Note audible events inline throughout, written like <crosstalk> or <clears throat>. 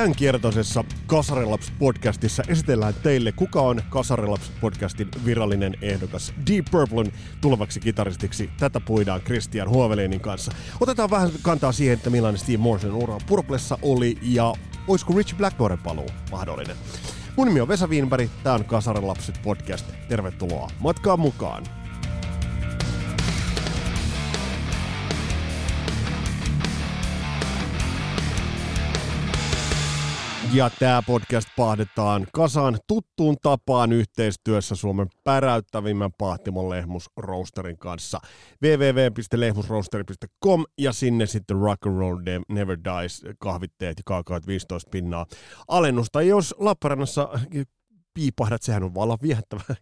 Tämän kiertoisessa Kasarilaps-podcastissa esitellään teille, kuka on Kasarilaps-podcastin virallinen ehdokas Deep Purplen tulevaksi kitaristiksi. Tätä puidaan Christian Huovelinin kanssa. Otetaan vähän kantaa siihen, että millainen Steve Morrison ura Purplessa oli ja olisiko Rich Blackmoren paluu mahdollinen. Mun nimi on Vesa Wienberg, tää on Kasarilapset podcast. Tervetuloa matkaan mukaan! Ja tämä podcast pahdetaan kasaan tuttuun tapaan yhteistyössä Suomen päräyttävimmän pahtimon Lehmus Roasterin kanssa. www.lehmusroasteri.com ja sinne sitten Rock and Roll Never Dies kahvitteet ja kaakaat 15 pinnaa alennusta. Jos Lappeenrannassa piipahdat, sehän on vallan viehättävä. <laughs>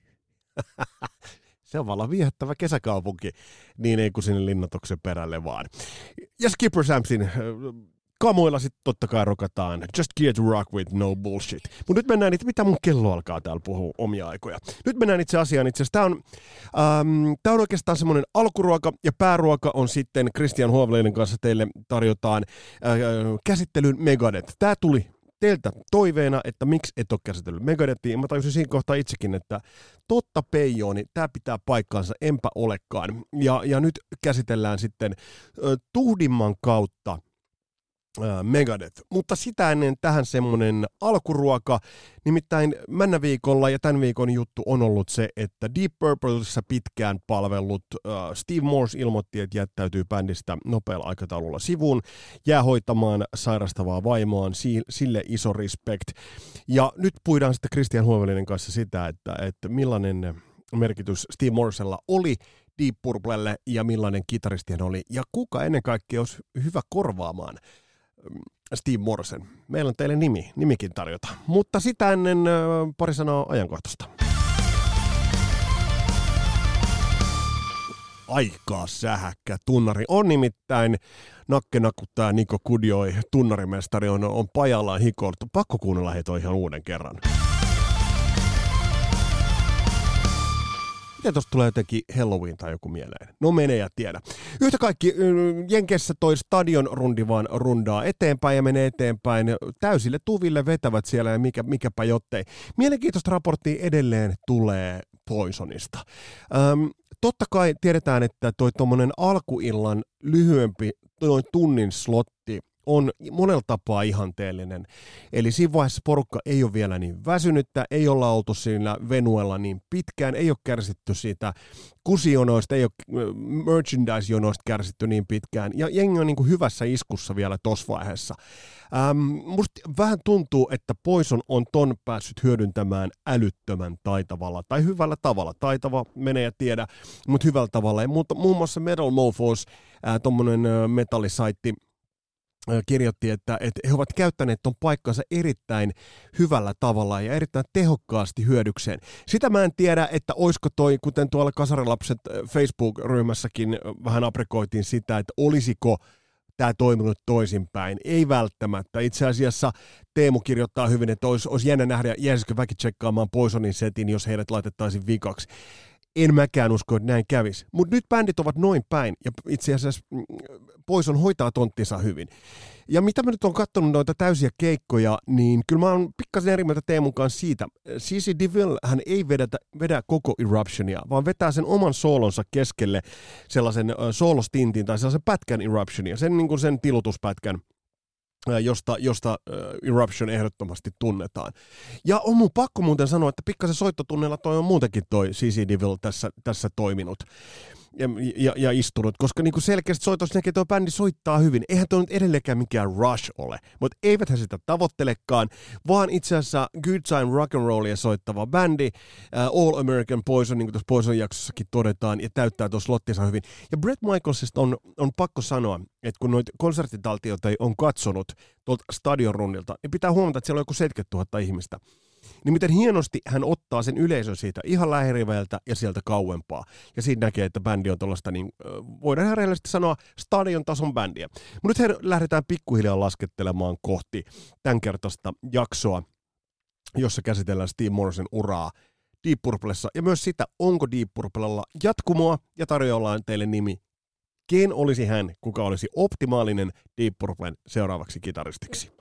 Se on vallan viehättävä kesäkaupunki, niin ei kuin sinne linnatoksen perälle vaan. Ja Skipper Samsin kamoilla sitten totta kai rokataan Just Get Rock with No Bullshit. Mutta nyt mennään itse, mitä mun kello alkaa täällä puhua omia aikoja. Nyt mennään itse asiaan itse asiassa. Tämä on, ähm, tää on oikeastaan semmoinen alkuruoka ja pääruoka on sitten Christian Huovleiden kanssa teille tarjotaan äh, käsittelyyn Megadeth. Tämä tuli teiltä toiveena, että miksi et ole käsitellyt Megadethia. Mä tajusin siinä kohtaa itsekin, että totta peijo, niin tämä pitää paikkaansa, enpä olekaan. Ja, ja nyt käsitellään sitten äh, tuhdimman kautta Megadeth. Mutta sitä ennen tähän semmoinen alkuruoka, nimittäin männä viikolla ja tämän viikon juttu on ollut se, että Deep Purpleissa pitkään palvellut uh, Steve Morse ilmoitti, että jättäytyy bändistä nopealla aikataululla sivuun, jää hoitamaan sairastavaa vaimoaan, si- sille iso respect. Ja nyt puidaan sitten Christian Huovelinen kanssa sitä, että, että millainen merkitys Steve Morsella oli Deep Purplelle ja millainen kitaristi hän oli ja kuka ennen kaikkea olisi hyvä korvaamaan Steve Morrison. Meillä on teille nimi, nimikin tarjota. Mutta sitä ennen pari sanaa ajankohtaista. Aikaa sähäkkä tunnari on nimittäin nakkena, kun tämä Niko Kudioi, tunnarimestari, on, on pajallaan hikoiltu. Pakko kuunnella heitä ihan uuden kerran. Miten tuosta tulee jotenkin Halloween tai joku mieleen? No menee ja tiedä. Yhtä kaikki Jenkessä toi stadion rundi vaan rundaa eteenpäin ja menee eteenpäin. Täysille tuville vetävät siellä ja mikä, mikäpä jottei. Mielenkiintoista raporttia edelleen tulee Poisonista. Öm, totta kai tiedetään, että toi tuommoinen alkuillan lyhyempi noin tunnin slotti on monella tapaa ihanteellinen. Eli siinä vaiheessa porukka ei ole vielä niin väsynyttä, ei olla oltu siinä venuella niin pitkään, ei ole kärsitty siitä kusionoista, ei ole äh, merchandise-jonoista kärsitty niin pitkään, ja jengi on niin kuin hyvässä iskussa vielä tuossa vaiheessa. Ähm, musta vähän tuntuu, että Poison on ton päässyt hyödyntämään älyttömän taitavalla, tai hyvällä tavalla. Taitava, menee ja tiedä, mutta hyvällä tavalla. Ja muun muassa Metal Mofos, äh, tuommoinen äh, metallisaitti, kirjoitti, että, että he ovat käyttäneet tuon paikkansa erittäin hyvällä tavalla ja erittäin tehokkaasti hyödykseen. Sitä mä en tiedä, että oisko toi, kuten tuolla Kasarilapset Facebook-ryhmässäkin vähän aprikoitiin sitä, että olisiko tämä toiminut toisinpäin. Ei välttämättä. Itse asiassa Teemu kirjoittaa hyvin, että olisi, olisi jännä nähdä, jäisikö väki tsekkaamaan Poisonin setin, jos heidät laitettaisiin vikaksi en mäkään usko, että näin kävisi. Mutta nyt bändit ovat noin päin, ja itse asiassa mm, Poison hoitaa tonttinsa hyvin. Ja mitä mä nyt on katsonut noita täysiä keikkoja, niin kyllä mä oon pikkasen eri mieltä Teemun kanssa siitä. CC DeVille hän ei vedä, vedä koko Eruptionia, vaan vetää sen oman soolonsa keskelle sellaisen soolostintin tai sellaisen pätkän Eruptionia, sen, niin kuin sen tilutuspätkän josta, josta uh, Eruption ehdottomasti tunnetaan. Ja on mun pakko muuten sanoa, että pikkasen soittotunnella toi on muutenkin toi CC Devil tässä, tässä toiminut ja, ja, ja istunut, koska niin kuin selkeästi soitossa näkee, että tuo bändi soittaa hyvin. Eihän tuo nyt edelleenkään mikään Rush ole, mutta eivät he sitä tavoittelekaan, vaan itse asiassa Good Time Rock and Rollia soittava bändi, uh, All American Poison, niin kuin tuossa Poison jaksossakin todetaan, ja täyttää tuossa lottinsa hyvin. Ja Brett Michaelsista on, on pakko sanoa, että kun noita konserttitaltioita on katsonut tuolta stadion runnilta, niin pitää huomata, että siellä on joku 70 000 ihmistä. Niin miten hienosti hän ottaa sen yleisön siitä ihan lähiriveiltä ja sieltä kauempaa. Ja siinä näkee, että bändi on tuollaista, niin voidaan ihan rehellisesti sanoa, stadion tason bändiä. Mutta nyt lähdetään pikkuhiljaa laskettelemaan kohti tämänkertaista jaksoa, jossa käsitellään Steve Morrison uraa Deep Purplessa ja myös sitä, onko Deep Purplella jatkumoa ja tarjoillaan teille nimi Ken olisi hän, kuka olisi optimaalinen Deep Purplen seuraavaksi kitaristiksi?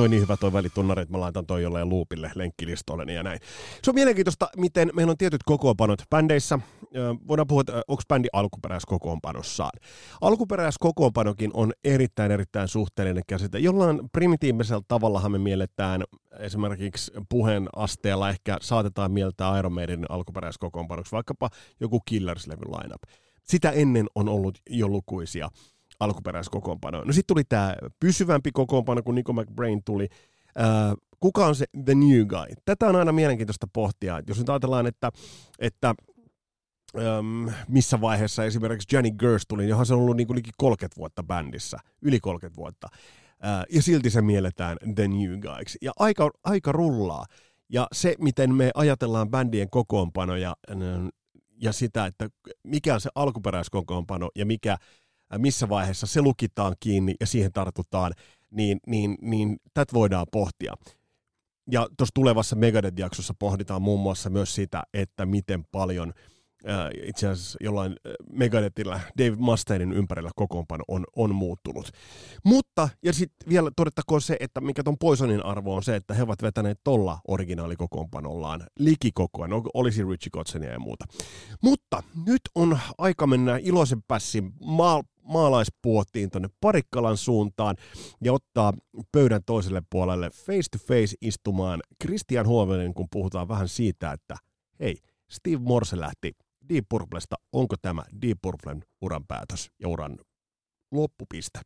Toi niin hyvä toi välitunnari, että mä laitan toi jollain luupille lenkkilistoille ja näin. Se on mielenkiintoista, miten meillä on tietyt kokoonpanot bändeissä. Voidaan puhua, että onko bändi alkuperäiskokoonpanossaan. Alkuperäiskokoonpanokin on erittäin, erittäin suhteellinen käsite. Jollain primitiivisellä tavallahan me mielletään esimerkiksi puheen asteella ehkä saatetaan mieltää Iron Maidenin alkuperäiskokoonpanoksi, vaikkapa joku Killers-levyn lineup. Sitä ennen on ollut jo lukuisia alkuperäiskokoonpanoa. No sitten tuli tämä pysyvämpi kokoonpano, kun Nico McBrain tuli. Äh, kuka on se The New Guy? Tätä on aina mielenkiintoista pohtia. Jos nyt ajatellaan, että, että missä vaiheessa esimerkiksi Johnny Gers tuli, johon se on ollut niin kuin 30 vuotta bändissä, yli 30 vuotta. Äh, ja silti se mielletään The New Guyksi. Ja aika, aika rullaa. Ja se, miten me ajatellaan bändien kokoonpanoja ja sitä, että mikä on se alkuperäiskokoonpano ja mikä missä vaiheessa se lukitaan kiinni ja siihen tartutaan, niin, niin, niin tätä voidaan pohtia. Ja tuossa tulevassa Megadeth-jaksossa pohditaan muun muassa myös sitä, että miten paljon itse asiassa jollain Megadethillä Dave Mustainein ympärillä kokoonpano on, on muuttunut. Mutta, ja sitten vielä todettakoon se, että mikä ton Poisonin arvo on se, että he ovat vetäneet tolla originaalikokoonpanollaan likikokoen, olisi Richie Kotsonia ja muuta. Mutta nyt on aika mennä iloisen pässin maa, maalaispuottiin tuonne Parikkalan suuntaan ja ottaa pöydän toiselle puolelle face to face istumaan Christian Huovinen, kun puhutaan vähän siitä, että hei, Steve Morse lähti Deep Purplesta. Onko tämä Deep Purplen uran päätös ja uran loppupiste?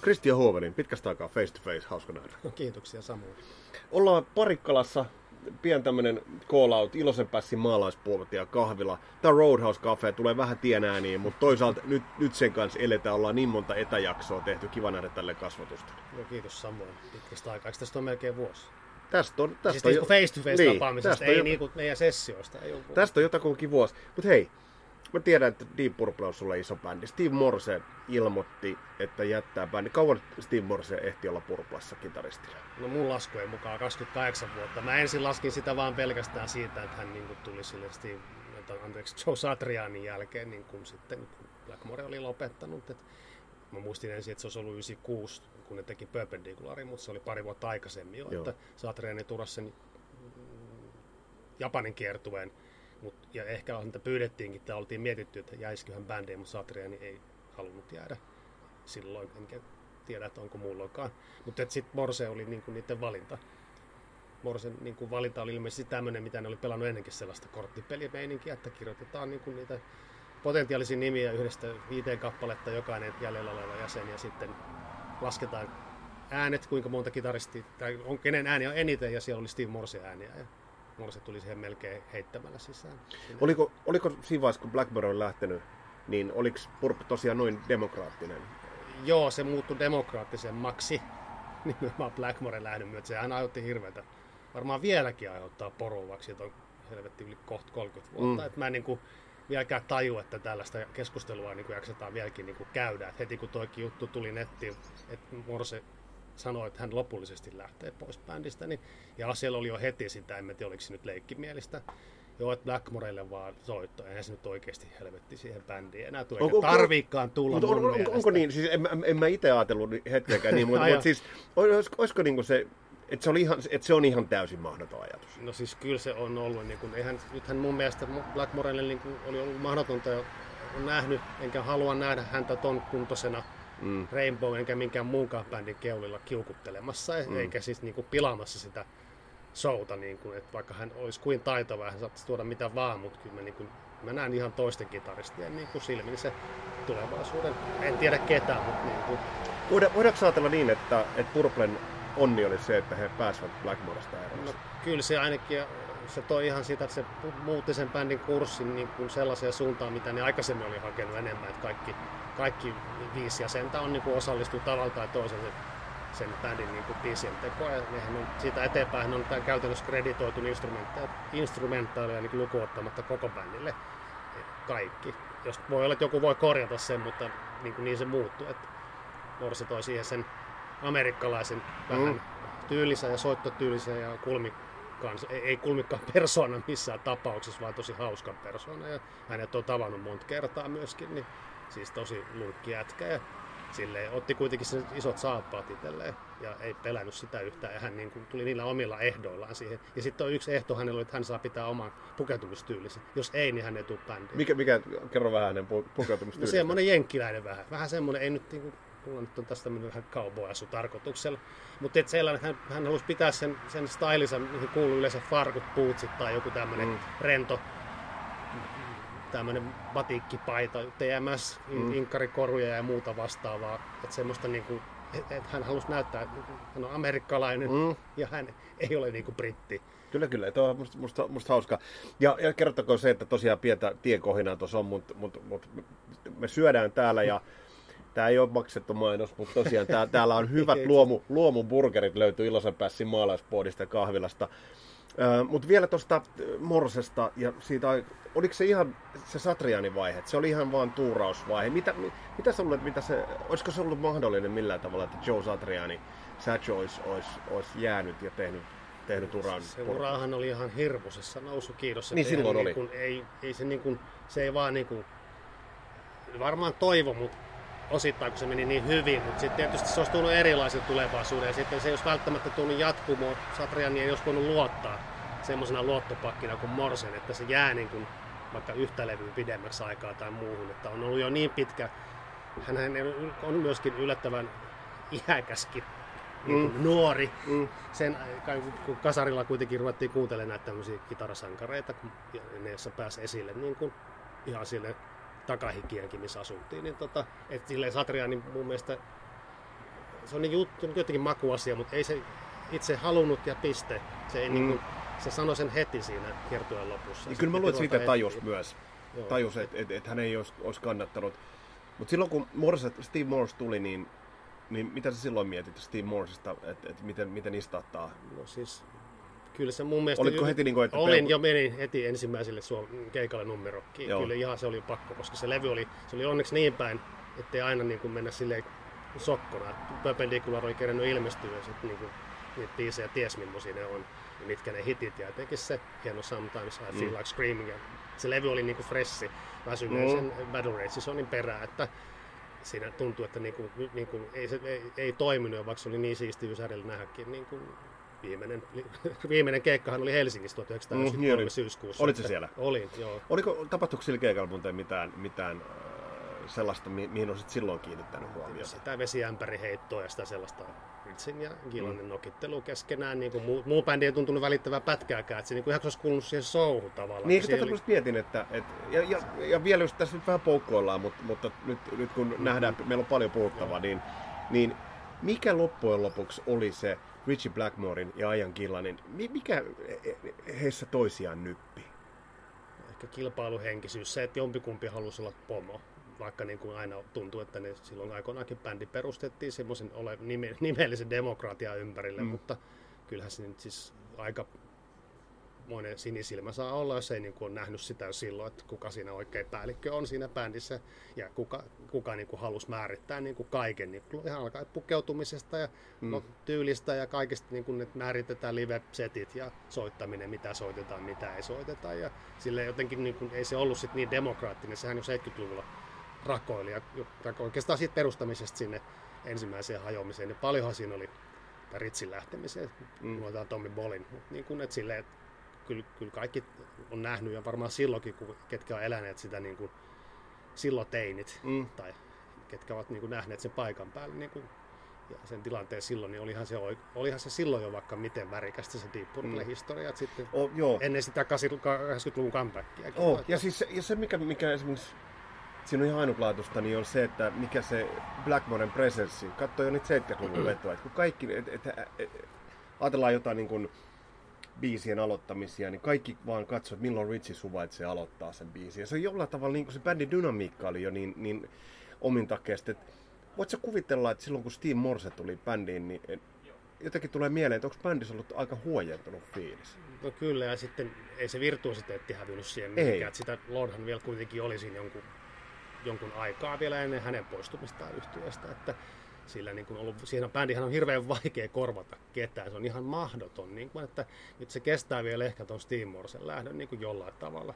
Kristian Huovelin, pitkästä aikaa face to face, hauska nähdä. Kiitoksia samoin. Ollaan Parikkalassa pien tämmönen call out, iloisen pässin maalaispuolet ja kahvila. Tämä Roadhouse Cafe tulee vähän tienääniin, mutta toisaalta nyt, nyt sen kanssa eletään, ollaan niin monta etäjaksoa tehty, kiva nähdä tälle kasvatusta. No kiitos samoin, pitkästä aikaa. Tästä on melkein vuosi. Tästä on, tästä siis on niinku face to face niin, tapaamisesta, ei niinku meidän sessioista. Ei tästä on jotakuinkin vuosi. Mutta hei, Mä tiedän, että Deep Purple on sulle iso bändi. Steve Morse ilmoitti, että jättää bändi. Kauan Steve Morse ehti olla Purplassa kitaristina? No mun laskujen mukaan 28 vuotta. Mä ensin laskin sitä vaan pelkästään siitä, että hän niin kuin tuli sille Steve, anteeksi, Joe Satrianin jälkeen niin kuin sitten, Blackmore oli lopettanut. Että mä muistin ensin, että se olisi ollut 96, kun ne teki Perpendicularin, mutta se oli pari vuotta aikaisemmin jo, Joo. että Satriani turasi sen Japanin kiertueen Mut, ja ehkä häntä pyydettiinkin, että oltiin mietitty, että jäisiköhän bändiin, mutta Satriani ei halunnut jäädä silloin, enkä tiedä, että onko muulloinkaan. Mutta sitten Morse oli niinku niiden valinta. Morsen niinku valinta oli ilmeisesti tämmöinen, mitä ne oli pelannut ennenkin sellaista korttipelimeininkiä, että kirjoitetaan niinku niitä potentiaalisia nimiä yhdestä viiteen kappaletta jokainen jäljellä oleva jäsen ja sitten lasketaan äänet, kuinka monta kitaristi, tai on kenen ääni on eniten, ja siellä oli Steve Morse ääniä. Ja se tuli siihen melkein heittämällä sisään. Oliko, oliko siinä vaiheessa, kun Blackburn on lähtenyt, niin oliko Purp tosiaan noin demokraattinen? Joo, se muuttui demokraattisemmaksi <laughs> nimenomaan Blackmoren lähdön myötä. Sehän aiheutti hirveätä. Varmaan vieläkin aiheuttaa porua, vaikka siitä on helvetti yli kohta 30 vuotta. Mm. Et mä en niin kuin, vieläkään taju, että tällaista keskustelua niin kuin jaksetaan vieläkin niin kuin käydä. Et heti kun toikin juttu tuli nettiin, että Morse sanoi, että hän lopullisesti lähtee pois bändistä, niin, ja siellä oli jo heti sitä, en tiedä oliko se nyt leikkimielistä, Joo, että Blackmorelle vaan soitto, eihän se nyt oikeasti helvetti siihen bändiin enää tule, onko, tarviikaan tulla mutta on, onko, onko niin, siis en, en mä itse ajatellut hetkeäkään niin, mutta, mutta siis olisiko, olisiko niin se, että se, oli ihan, että se on ihan täysin mahdoton ajatus? No siis kyllä se on ollut, niin kuin, eihän, nythän mun mielestä Blackmorelle niin kuin, oli ollut mahdotonta ja on nähnyt, enkä halua nähdä häntä ton kuntoisena mm. Rainbow enkä minkään muunkaan bändin keulilla kiukuttelemassa, mm. eikä siis niin kuin pilaamassa sitä showta, niin kuin, että vaikka hän olisi kuin taitava hän saattaisi tuoda mitä vaan, mutta kyllä mä, niin kuin, mä näen ihan toisten kitaristien niin kuin silmin se tulevaisuuden. En tiedä ketään, mutta niin kuin... Voidaanko ajatella niin, että, että Purplen onni oli se, että he pääsivät Blackmoresta eroon? No, kyllä se ainakin se toi ihan sitä, että se muutti sen bändin kurssin niin kuin sellaiseen suuntaan, mitä ne aikaisemmin oli hakenut enemmän, että kaikki kaikki viisi jäsentä on niin kuin osallistuu tavalla tai toisella sen bändin niin biisien tekoa. Ja on, siitä eteenpäin on tämän käytännössä kreditoitu instrumentaaleja niin lukuottamatta koko bändille kaikki. Jos voi olla, että joku voi korjata sen, mutta niin, kuin niin se muuttuu. Että Morse toi siihen sen amerikkalaisen vähän mm. tyylisen ja soittotyylisen ja kulmikkaan, ei, ei kulmikkaan persona missään tapauksessa, vaan tosi hauskan persona. Ja hänet on tavannut monta kertaa myöskin, niin siis tosi lunkki jätkä. Ja silleen, otti kuitenkin sen isot saappaat itselleen ja ei pelännyt sitä yhtään. Ja hän niin kuin, tuli niillä omilla ehdoillaan siihen. Ja sitten on yksi ehto hänellä, että hän saa pitää oman pukeutumistyylisen. Jos ei, niin hän ei tule bändiin. Mikä, mikä kerro vähän hänen pukeutumistyylisen? No semmoinen jenkkiläinen vähän. Vähän semmoinen, ei nyt niin kuin, mulla nyt on tästä mennyt vähän cowboy-asu tarkoituksella. Mutta et sellainen, että hän, hän halusi pitää sen, sen stylinsa, mihin kuuluu yleensä farkut, puutsit tai joku tämmöinen mm. rento tämmöinen batikkipaita, TMS, mm. inkarikoruja ja muuta vastaavaa. Että semmoista niinku, että hän halusi näyttää, että hän on amerikkalainen mm. ja hän ei ole niinku britti. Kyllä, kyllä. Tuo on musta, musta, musta hauska. Ja, ja kertokoon se, että tosiaan pientä tiekohinaa tuossa on, mutta mut, mut, me syödään täällä ja Tämä ei ole maksettu mainos, mutta tosiaan tää, <laughs> täällä on hyvät luomu, luomuburgerit löytyy Ilosen Pässin maalaispoodista ja kahvilasta. Mutta vielä tuosta Morsesta ja siitä, oliko se ihan se Satrianin vaihe, se oli ihan vaan tuurausvaihe. Mitä, mitä sä luulet, mitä se, olisiko se ollut mahdollinen millään tavalla, että Joe Satriani, Satch olisi, olisi, olisi jäänyt ja tehnyt, tehnyt uran? Se urahan oli ihan hirmuisessa nousukiidossa. Niin silloin niin oli. Kun, ei, ei se, niin kuin, se ei vaan niin kuin, varmaan toivo, mutta osittain, kun se meni niin hyvin, mutta sitten tietysti se olisi tullut erilaisen tulevaisuuden ja sitten se ei olisi välttämättä tullut jatkumoon. Satriani ei olisi voinut luottaa semmoisena luottopakkina kuin Morsen, että se jää niin kuin vaikka yhtä levyä pidemmäksi aikaa tai muuhun, että on ollut jo niin pitkä, hän on myöskin yllättävän iäkäskin niin mm. nuori. Mm. Sen, kun kasarilla kuitenkin ruvettiin kuuntelemaan näitä tämmöisiä kitarasankareita, ja ne, joissa pääsi esille niin kuin ihan sille takahikienkin, missä asuttiin. Niin tota, et silleen Satria, niin mun mielestä se on niin juttu, jotenkin makuasia, mutta ei se itse halunnut ja piste. Se, ei mm. niin kuin, se sanoi sen heti siinä kiertueen lopussa. Niin kyllä mä luulen, että siitä tajus heti. myös. Joo. Tajus, että et, et hän ei olisi, olisi kannattanut. Mutta silloin kun Morse, Steve Morse tuli, niin, niin mitä sä silloin mietit Steve Morsesta, että et miten, miten istattaa? No siis kyllä se mun mielestä... Olitko heti niin kuin, että... Olin jo menin heti ensimmäiselle suom- keikalle numero. Kyllä ihan se oli pakko, koska se levy oli, se oli onneksi niin päin, ettei aina niin kuin mennä silleen sokkona. Perpendicular oli kerännyt ilmestyä ja sitten niin kuin, niitä biisejä ties millaisia ne on ja mitkä ne hitit ja etenkin se hieno Sometimes I Feel mm. Like Screaming. Ja se levy oli niinku fressi väsyneen mm. sen Battle Racesonin perään, että siinä tuntuu, että niinku, niinku, ei, se, ei, ei toiminut, vaikka se oli niin siisti Ysärillä nähdäkin niinku, viimeinen, <laughs> viimeinen keikkahan oli Helsingissä 1993 mm, syyskuussa. Olitko siellä? Olin, joo. Oliko, tapahtuiko sillä keikalla mitään, mitään sellaista, mihin olisit silloin kiinnittänyt huomiota? Sitä vesiämpäri heittoa ja sitä sellaista Ritsin ja Gilonin mm. nokittelu keskenään. Niin kuin muu, muu bändi ei tuntunut välittävää pätkääkään, että se niin kuin ihan olisi kuulunut siihen showhun tavallaan. Niin, tätä oli... mietin, että, että ja, ja, ja, vielä just tässä nyt vähän poukkoillaan, mutta, mutta nyt, nyt kun mm-hmm. nähdään, meillä on paljon puhuttavaa, niin, niin mikä loppujen lopuksi oli se Richie Blackmorein ja Ian Gillanin, mikä heissä toisiaan nyppi? Ehkä kilpailuhenkisyys, se, että jompikumpi halusi olla pomo vaikka niin kuin aina tuntuu, että ne silloin aikoinaankin bändi perustettiin semmoisen ole, nime, nimellisen demokratian ympärille, mm. mutta kyllähän se nyt siis aika monen sinisilmä saa olla, jos ei niin kuin ole nähnyt sitä silloin, että kuka siinä oikein päällikkö on siinä bändissä ja kuka, kuka niin kuin halusi määrittää niin kuin kaiken. Niin kuin ihan alkaa pukeutumisesta ja mm. no, tyylistä ja kaikesta niin kuin, että määritetään live-setit ja soittaminen, mitä soitetaan, mitä ei soiteta. Ja sille jotenkin niin kuin, ei se ollut sit niin demokraattinen, sehän jo 70-luvulla rakoili. Ja oikeastaan siitä perustamisesta sinne ensimmäiseen hajoamiseen, niin paljonhan siinä oli Ritsin lähtemiseen, mm. luotaan Tommy Bolin. Mutta niin kuin, että silleen, että kyllä, kyllä, kaikki on nähnyt ja varmaan silloinkin, kun ketkä on eläneet sitä niin kuin silloin teinit mm. tai ketkä ovat niin kuin nähneet sen paikan päällä niin kuin, ja sen tilanteen silloin, niin olihan se, olihan se silloin jo vaikka miten värikästä se Deep Purple-historia mm. sitten oh, joo. ennen sitä 80-luvun comebackia. Oh, ja, siis, ja se, mikä, mikä esimerkiksi siinä on ihan ainutlaatuista, niin on se, että mikä se Blackmoren presenssi, katsoi jo niitä 70-luvun <clears throat> vetoa, että kun kaikki, et, et, et, et, ajatellaan jotain niin kuin biisien aloittamisia, niin kaikki vaan katsoo, että milloin Richie suvaitsee aloittaa sen biisin. Ja se on jollain tavalla, niin kuin se bändin dynamiikka oli jo niin, niin omin takeesta. Voitko kuvitella, että silloin kun Steve Morse tuli bändiin, niin jotenkin tulee mieleen, että onko bändissä ollut aika huojentunut fiilis? No kyllä, ja sitten ei se virtuositeetti hävinnyt siihen mihinkään. Että sitä Lordhan vielä kuitenkin oli siinä jonkun, jonkun aikaa vielä ennen hänen poistumistaan yhtiöstä. Että sillä niin kuin ollut, siinä bändihän on hirveän vaikea korvata ketään. Se on ihan mahdoton, niin kuin, että nyt se kestää vielä ehkä tuon Steve Morsen lähdön niin kuin jollain tavalla.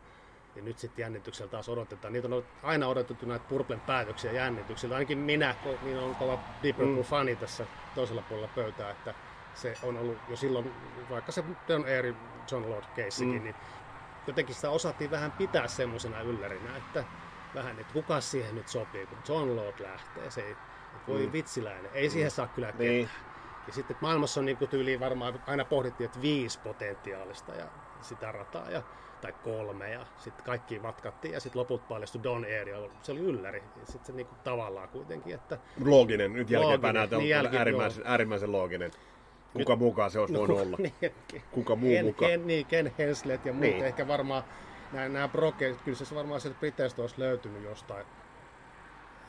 Ja nyt sitten jännityksellä taas odotetaan. Niitä on aina odotettu näitä Purplen päätöksiä jännityksellä. Ainakin minä, kun niin on kova Deep mm. tässä toisella puolella pöytää, että se on ollut jo silloin, vaikka se on Air John Lord keissikin, mm. niin jotenkin sitä osattiin vähän pitää semmoisena yllärinä, että vähän, että kuka siihen nyt sopii, kun John Lord lähtee. Se ei, voi mm. vitsiläinen, ei mm. siihen saa kyllä ketään. Niin. Ja sitten maailmassa on niin tyyliin varmaan aina pohdittiin, että viisi potentiaalista ja sitä rataa ja, tai kolme ja sitten kaikki matkattiin ja sitten loput paljastui Don Air ja se oli ylläri. Ja sitten se niin kuin tavallaan kuitenkin, että... Looginen, nyt jälkeenpäin näytä on niin jälkeen, äärimmäisen, äärimmäisen looginen. Kuka nyt, mukaan se olisi no, voinut <laughs> olla? Niin, Kuka muu Ken, mukaan? Ken, niin, Ken Henslet ja muut. Niin. Ehkä varmaan nämä, nämä brokeet, kyllä se varmaan sieltä Briteistä olisi löytynyt jostain.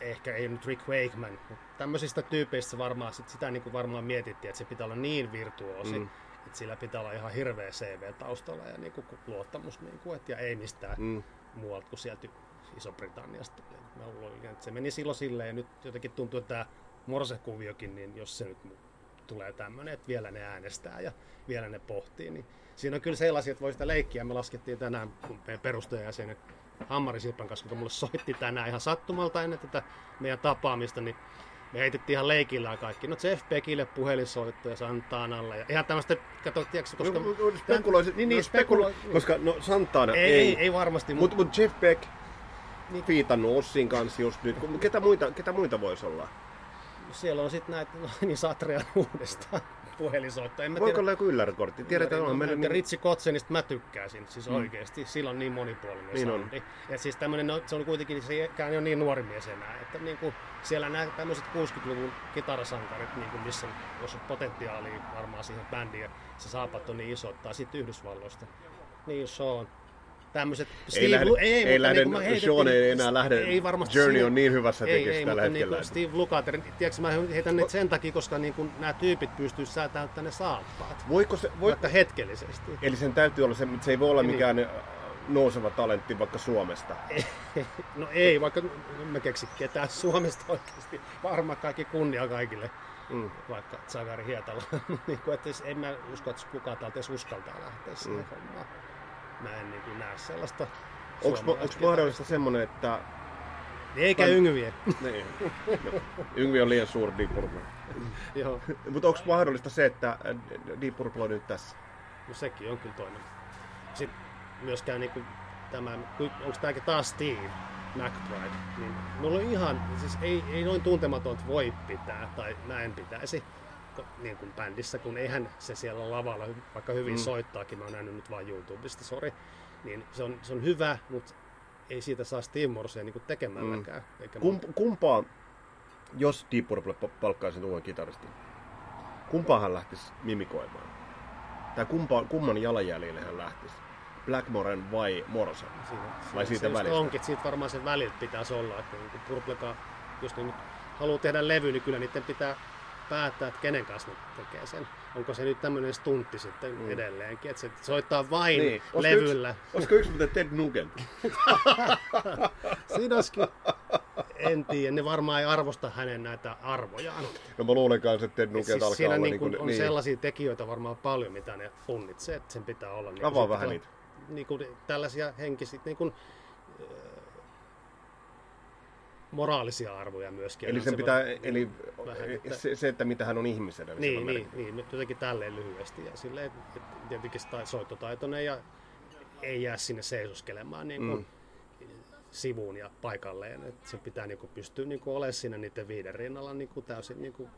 Ehkä ei nyt Rick Wakeman, mutta tämmöisistä tyypeistä varmaan sit sitä niin kuin varmaan mietittiin, että se pitää olla niin virtuosi, mm. että sillä pitää olla ihan hirveä CV taustalla ja niin kuin luottamus, niin kuin, että, ja ei mistään mm. muualta kuin sieltä Iso-Britanniasta. Mä luulen, että se meni silloin silleen ja nyt jotenkin tuntuu, että tämä Morse-kuviokin, niin jos se nyt tulee tämmöinen, että vielä ne äänestää ja vielä ne pohtii. Niin siinä on kyllä sellaisia, että voi sitä leikkiä. Me laskettiin tänään, kun meidän perustajajäsenet Hammari Sirpan kanssa, kun mulle soitti tänään ihan sattumalta ennen tätä meidän tapaamista, niin me heitettiin ihan leikillään kaikki. No Jeff Beckille puhelinsoittoja Santanalle ja ihan tämmöistä, kato, tiedätkö, koska... No, spekuloisit, niin, niin, no, spekulo, koska no Santana ei. Ei, ei varmasti. Mutta mut Jeff Beck, niin. fiitannut Ossin kanssa just nyt. Ketä muita, ketä muita voisi olla? Siellä on sitten näitä, niin Satrian <laughs> uudestaan puhelinsoitto. En Voiko olla joku yllärikortti? Tiedetään, on meillä... Niin... Ritsi Kotsenista mä tykkäsin, siis mm. oikeasti. Sillä on niin monipuolinen niin soundi. On. Ja siis tämmönen, no, se on kuitenkin, se ei ole niin nuori mies enää. Että niin kuin, siellä nämä tämmöiset 60-luvun kitarasankarit, niin kuin missä jos on potentiaalia varmaan siihen bändiin, se saapat on niin iso, tai sitten Yhdysvalloista. Niin Sean, tämmöiset... Steve ei lähde, Lu- ei, ei, ei lähde, niin Sean ei enää lähde, ei varmasti Journey on niin hyvässä tekessä tällä hetkellä. Niin Steve Lukather, tiedätkö, mä heitän ne sen takia, koska niin kuin nämä tyypit pystyy säätämään ne saappaat. Voiko se, voi... Vaikka hetkellisesti. Eli sen täytyy olla se, se ei voi olla niin, mikään niin. nouseva talentti vaikka Suomesta. <laughs> no ei, vaikka mä keksi ketään Suomesta oikeasti. Varmaan kaikki kunnia kaikille. Mm. vaikka Zakari Hietala. <laughs> niin kuin, että en mä usko, että kukaan täältä edes uskaltaa lähteä siihen mm. hommaan mä en niin kuin näe sellaista Onko mahdollista semmoinen, että... Eikä Van... Yngviä. <laughs> niin. No, Yngvi on liian suuri Deep Purple. <laughs> Joo. Mutta onko mahdollista se, että Deep Purple on nyt tässä? No sekin on kyllä toinen. Sitten myöskään niin kuin tämä, onko tämäkin taas Steve McBride, niin mulla on ihan, siis ei, ei noin tuntematon voi pitää, tai mä en pitäisi niin kuin bändissä, kun eihän se siellä lavalla, vaikka hyvin mm. soittaakin, mä oon nähnyt nyt vain YouTubesta, sori, niin se on, se on hyvä, mutta ei siitä saa Steve Morsea niin tekemälläkään. Mm. Eikä Kump, kumpaa, jos Deep Purple palkkaisi uuden kitaristin, kumpaan hän lähtisi mimikoimaan? Tai kumpa, kumman jalanjäljelle hän lähtisi? Blackmoren vai Morrison? Siinä, vai siitä välistä? Onkin, siitä varmaan sen väliltä pitäisi olla, että niin Purpleka, jos ne nyt haluaa tehdä levy, niin kyllä niiden pitää päättää, että kenen kanssa ne tekee sen. Onko se nyt tämmöinen stuntti sitten mm. edelleenkin, että se soittaa vain niin. levyllä. Yksi, olisiko yksi muuten Ted Nugent? <laughs> Siinä olisikin, en tiedä, ne varmaan ei arvosta hänen näitä arvojaan. No mä luulen kanssa, että Ted Nugent siis alkaa siinä olla niin kuin, on niin. sellaisia tekijöitä varmaan paljon, mitä ne punnitsee, että sen pitää olla. Niin Avaa vähän niitä. Niin kuin, tällaisia henkisiä, niin kuin, moraalisia arvoja myöskin. Eli, sen pitää, voi, eli se, se, että mitä hän on ihmisenä. Niin, niin, niin, niin, jotenkin tälleen lyhyesti. Ja silleen, että tietenkin soittotaitoinen ja ei jää sinne seisoskelemaan niin kuin mm. sivuun ja paikalleen. Että se pitää niin kuin, pystyä niin kuin, olemaan siinä niiden viiden rinnalla niin kuin, täysin niin kuin,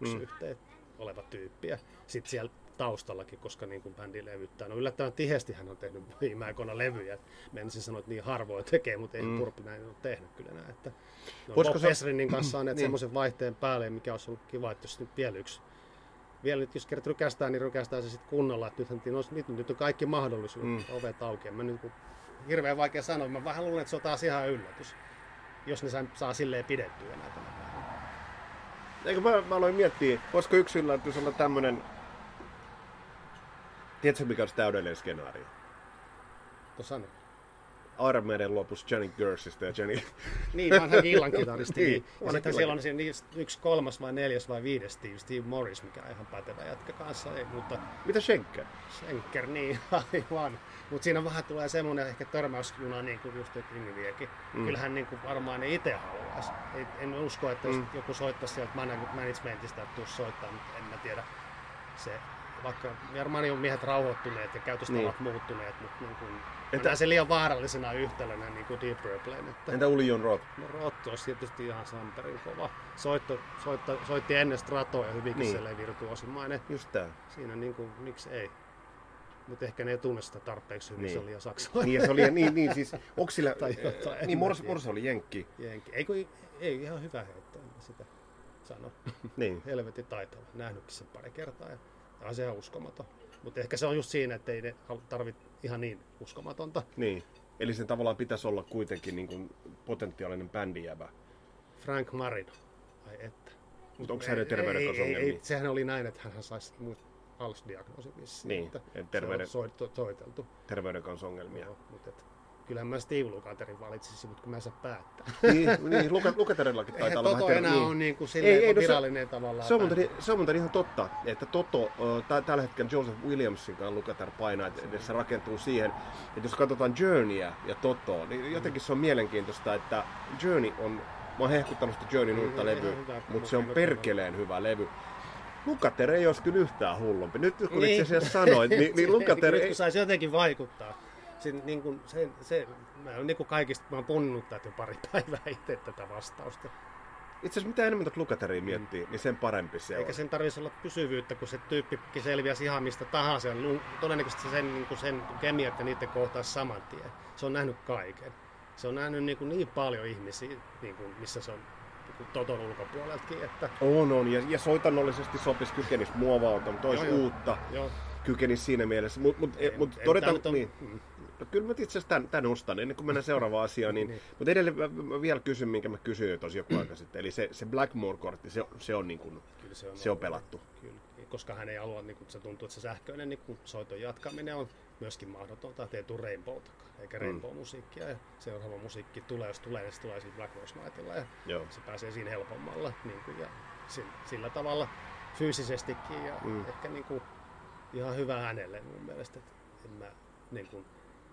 yksi mm. yhteen oleva tyyppi. Ja sitten siellä taustallakin, koska niin kuin bändi levyttää. No yllättävän tiheästi hän on tehnyt <laughs> viime aikoina levyjä. Menisin sanoa, että niin harvoin tekee, mutta ei mm. Purppi näin ole tehnyt kyllä näin. Että no, Bob se... Esrinin kanssa <clears throat> saaneet niin. semmoisen vaihteen päälle, mikä olisi ollut kiva, että jos nyt vielä yksi vielä nyt, jos kerran rykästää, niin rykästää se sitten kunnolla. Että nythän, no, nyt, nyt on kaikki mahdollisuudet, mm. ovet auki. Mä nyt, hirveän vaikea sanoa. Mä vähän luulen, että se on taas ihan yllätys. jos ne saa, saa silleen pidettyä päivänä. Eikö mä, mä aloin miettiä, voisiko yksi yllätys olla tämmönen... Tiedätkö mikä olisi täydellinen skenaario? Tuossa on Iron Maiden lopussa Johnny Gersista ja Johnny... <laughs> Niin, vanha illan kitaristi. Niin, <laughs> niin. Ja sitten siellä on siinä niistä yksi kolmas vai neljäs vai viides Steve, Steve Morris, mikä on ihan pätevä jätkä kanssa. Ei, mutta Mitä Schenker? Schenker, niin <laughs> aivan. Mutta siinä vähän tulee semmoinen ehkä törmäysjuna, niin kuin just Yngviekin. Mm. Kyllähän niin kuin varmaan ne itse haluaisi. En usko, että jos Mm. joku soittaisi sieltä man- managementista, että tuu soittaa, mutta en mä tiedä. Se, vaikka varmaan on miehet rauhoittuneet ja käytöstavat Niin. muuttuneet, mutta niin kuin, Että- että... se liian vaarallisena yhtälönä niin kuin Deep Purpleen. Että... Entä Uli Jon Roth? No Rotto olisi tietysti ihan Samperin kova. Soitto, soitto, soitti ennen Stratoa ja hyvinkin Niin. niin. virtuosimainen. Just tää. Siinä niin kuin, miksi ei. Mutta ehkä ne ei tunne sitä tarpeeksi hyvin, Niin. se oli liian saksalainen. Niin, ja se oli, niin, niin siis, <laughs> onko sillä, Tai jotain, niin Mors, tiedä. Mors oli jenkki. Jenki. Ei, kun, ei, ihan hyvä mä sitä sano. Niin. Helvetin taitava. Nähnytkin sen pari kertaa ja, ja on se uskomaton. Mutta ehkä se on just siinä, että ei ne tarvitse ihan niin uskomatonta. Niin. Eli sen tavallaan pitäisi olla kuitenkin niin kuin potentiaalinen bändijävä. Frank Marino. Ai että. Mutta onko Ei- hänellä terveyden ei- ei- Sehän oli näin, että hän saisi ALS-diagnoosin vissiin. Niin, että et terveyden- Se on soitto, soiteltu. Terveyden kanssa ongelmia. Joo, mutta et, kyllähän mä Steve Lukaterin valitsisin, mutta kun mä en saa päättää. niin, niin Luka, Lukaterillakin taitaa olla Toto enää niin. on niin kuin silleen Ei, ei, no se- virallinen tavallaan. Se on, muuten, se on muuten ihan totta, että Toto, tä- tällä hetkellä Joseph Williamsin kanssa Lukater painaa, että se rakentuu siihen, että jos katsotaan Journeyä ja Totoa, niin jotenkin se on mielenkiintoista, että Journey on, mä oon hehkuttanut sitä Journeyn uutta ihan levyä, mutta se on perkeleen hyvä levy. Lukater ei olisi kyllä yhtään hullumpi. Nyt kun Niin. itse asiassa sanoit, niin, niin <laughs> Lukater ei... saisi jotenkin vaikuttaa. Sin, niin kuin se, se, mä oon niin kuin kaikista, mä oon punnut tätä jo pari <laughs> päivää itse tätä vastausta. Itse asiassa mitä enemmän tuota Lukateria miettii, niin sen parempi se Eikä on. sen tarvitsisi olla pysyvyyttä, kun se tyyppikin selviäisi ihan mistä tahansa. Todennäköisesti sen, niin kuin sen kemia, että niiden kohtaisi saman tien. Se on nähnyt kaiken. Se on nähnyt niin, kuin niin paljon ihmisiä, niin kuin, missä se on niin Toton ulkopuoleltakin. Että, On, on. Ja, ja soitannollisesti sopisi kykenisi muovautua, mutta olisi Joo, uutta. joo, Kykenisi siinä mielessä. Mutta mut, Ei, mut ei, todetaan, nyt niin. on- mm. No, kyllä mä itse asiassa tämän, tämän ostan, ennen kuin mennään seuraavaan <laughs> asiaan. Niin, Niin. mutta edelleen mä, mä vielä kysyn, minkä mä kysyin jo tosi joku aika sitten. Eli se, se Blackmore-kortti, se, se on niin kuin, Kyllä se on, se on pelattu. Kyllä, koska hän ei halua, niin kuin se tuntuu, että se sähköinen niin kuin soiton jatkaminen on myöskin mahdotonta, että ei tule Rainbowtakaan, eikä Mm. Rainbow-musiikkia. Ja seuraava musiikki tulee, jos tulee, niin se tulee siinä Black Rose Nightilla ja Joo. se pääsee siinä helpommalla niin kuin, ja sillä, sillä tavalla fyysisestikin ja mm. ehkä niin kuin, ihan hyvä hänelle mun mielestä. Että en mä, niin kuin,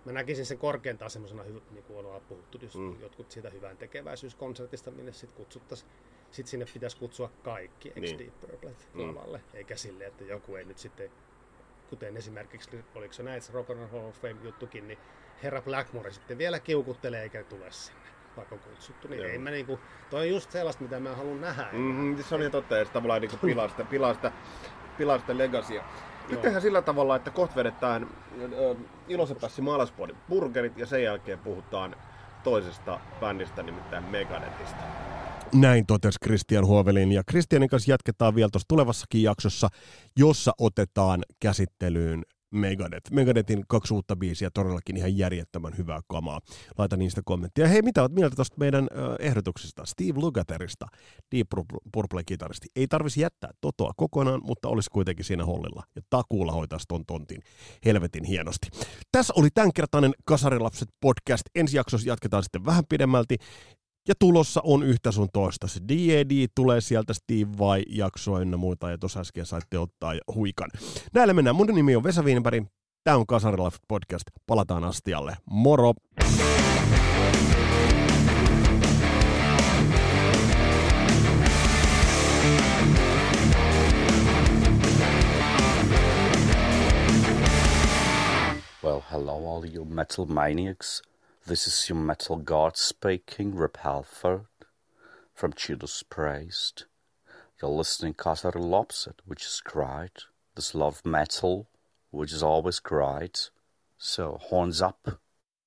mä näkisin sen korkeintaan semmoisena, niin kuin ollaan puhuttu, jos Mm. mm. jotkut siitä hyvän tekeväisyyskonsertista, minne sitten kutsuttaisiin. Sitten sinne pitäisi kutsua kaikki ex Niin. Deep Purplet Mm. lavalle, eikä silleen, että joku ei nyt sitten, kuten esimerkiksi, oliko se näin, Rock and Hall of Fame juttukin, niin herra Blackmore sitten vielä kiukuttelee eikä tule sinne, vaikka on kutsuttu. Niin Joo. ei mä niinku, toi on just sellaista, mitä mä haluan nähdä. Mm-hmm, se on ihan totta, ja se tavallaan niin pilaa sitä, pilaa sitä, pilaa sitä legacia. Nyt tehdään sillä tavalla, että kohta vedetään ö, Iloisen Pässi maalaispuolin burgerit, ja sen jälkeen puhutaan toisesta bändistä, nimittäin Megadethista. Näin totesi Christian Huovelin. Ja Christianin kanssa jatketaan vielä tuossa tulevassakin jaksossa, jossa otetaan käsittelyyn Megadeth. Megadethin kaksi uutta biisiä, todellakin ihan järjettömän hyvää kamaa. Laita niistä kommenttia. Hei, mitä olet mieltä tuosta meidän ö, ehdotuksesta? Steve Lugaterista, Deep Purple-kitaristi. Ei tarvisi jättää Totoa kokonaan, mutta olisi kuitenkin siinä hollilla. Ja takuulla hoitaisi ton tontin helvetin hienosti. Tässä oli tämänkertainen Kasarilapset podcast. Ensi jaksossa jatketaan sitten vähän pidemmälti. Ja tulossa on yhtä sun toista. Se D.A.D. tulee sieltä Steve Vai jaksoa ynnä muuta, ja tuossa äsken saitte ottaa huikan. Näillä mennään. Mun nimi on Vesa Wienberg. Tämä on Kasarilaif podcast. Palataan astialle. Moro! Well, hello, all you metal maniacs. This is your metal god speaking, Rip Halford from Judas Priest. You're listening Casar Lopset, which is great. This love metal, which is always great. So, horns up.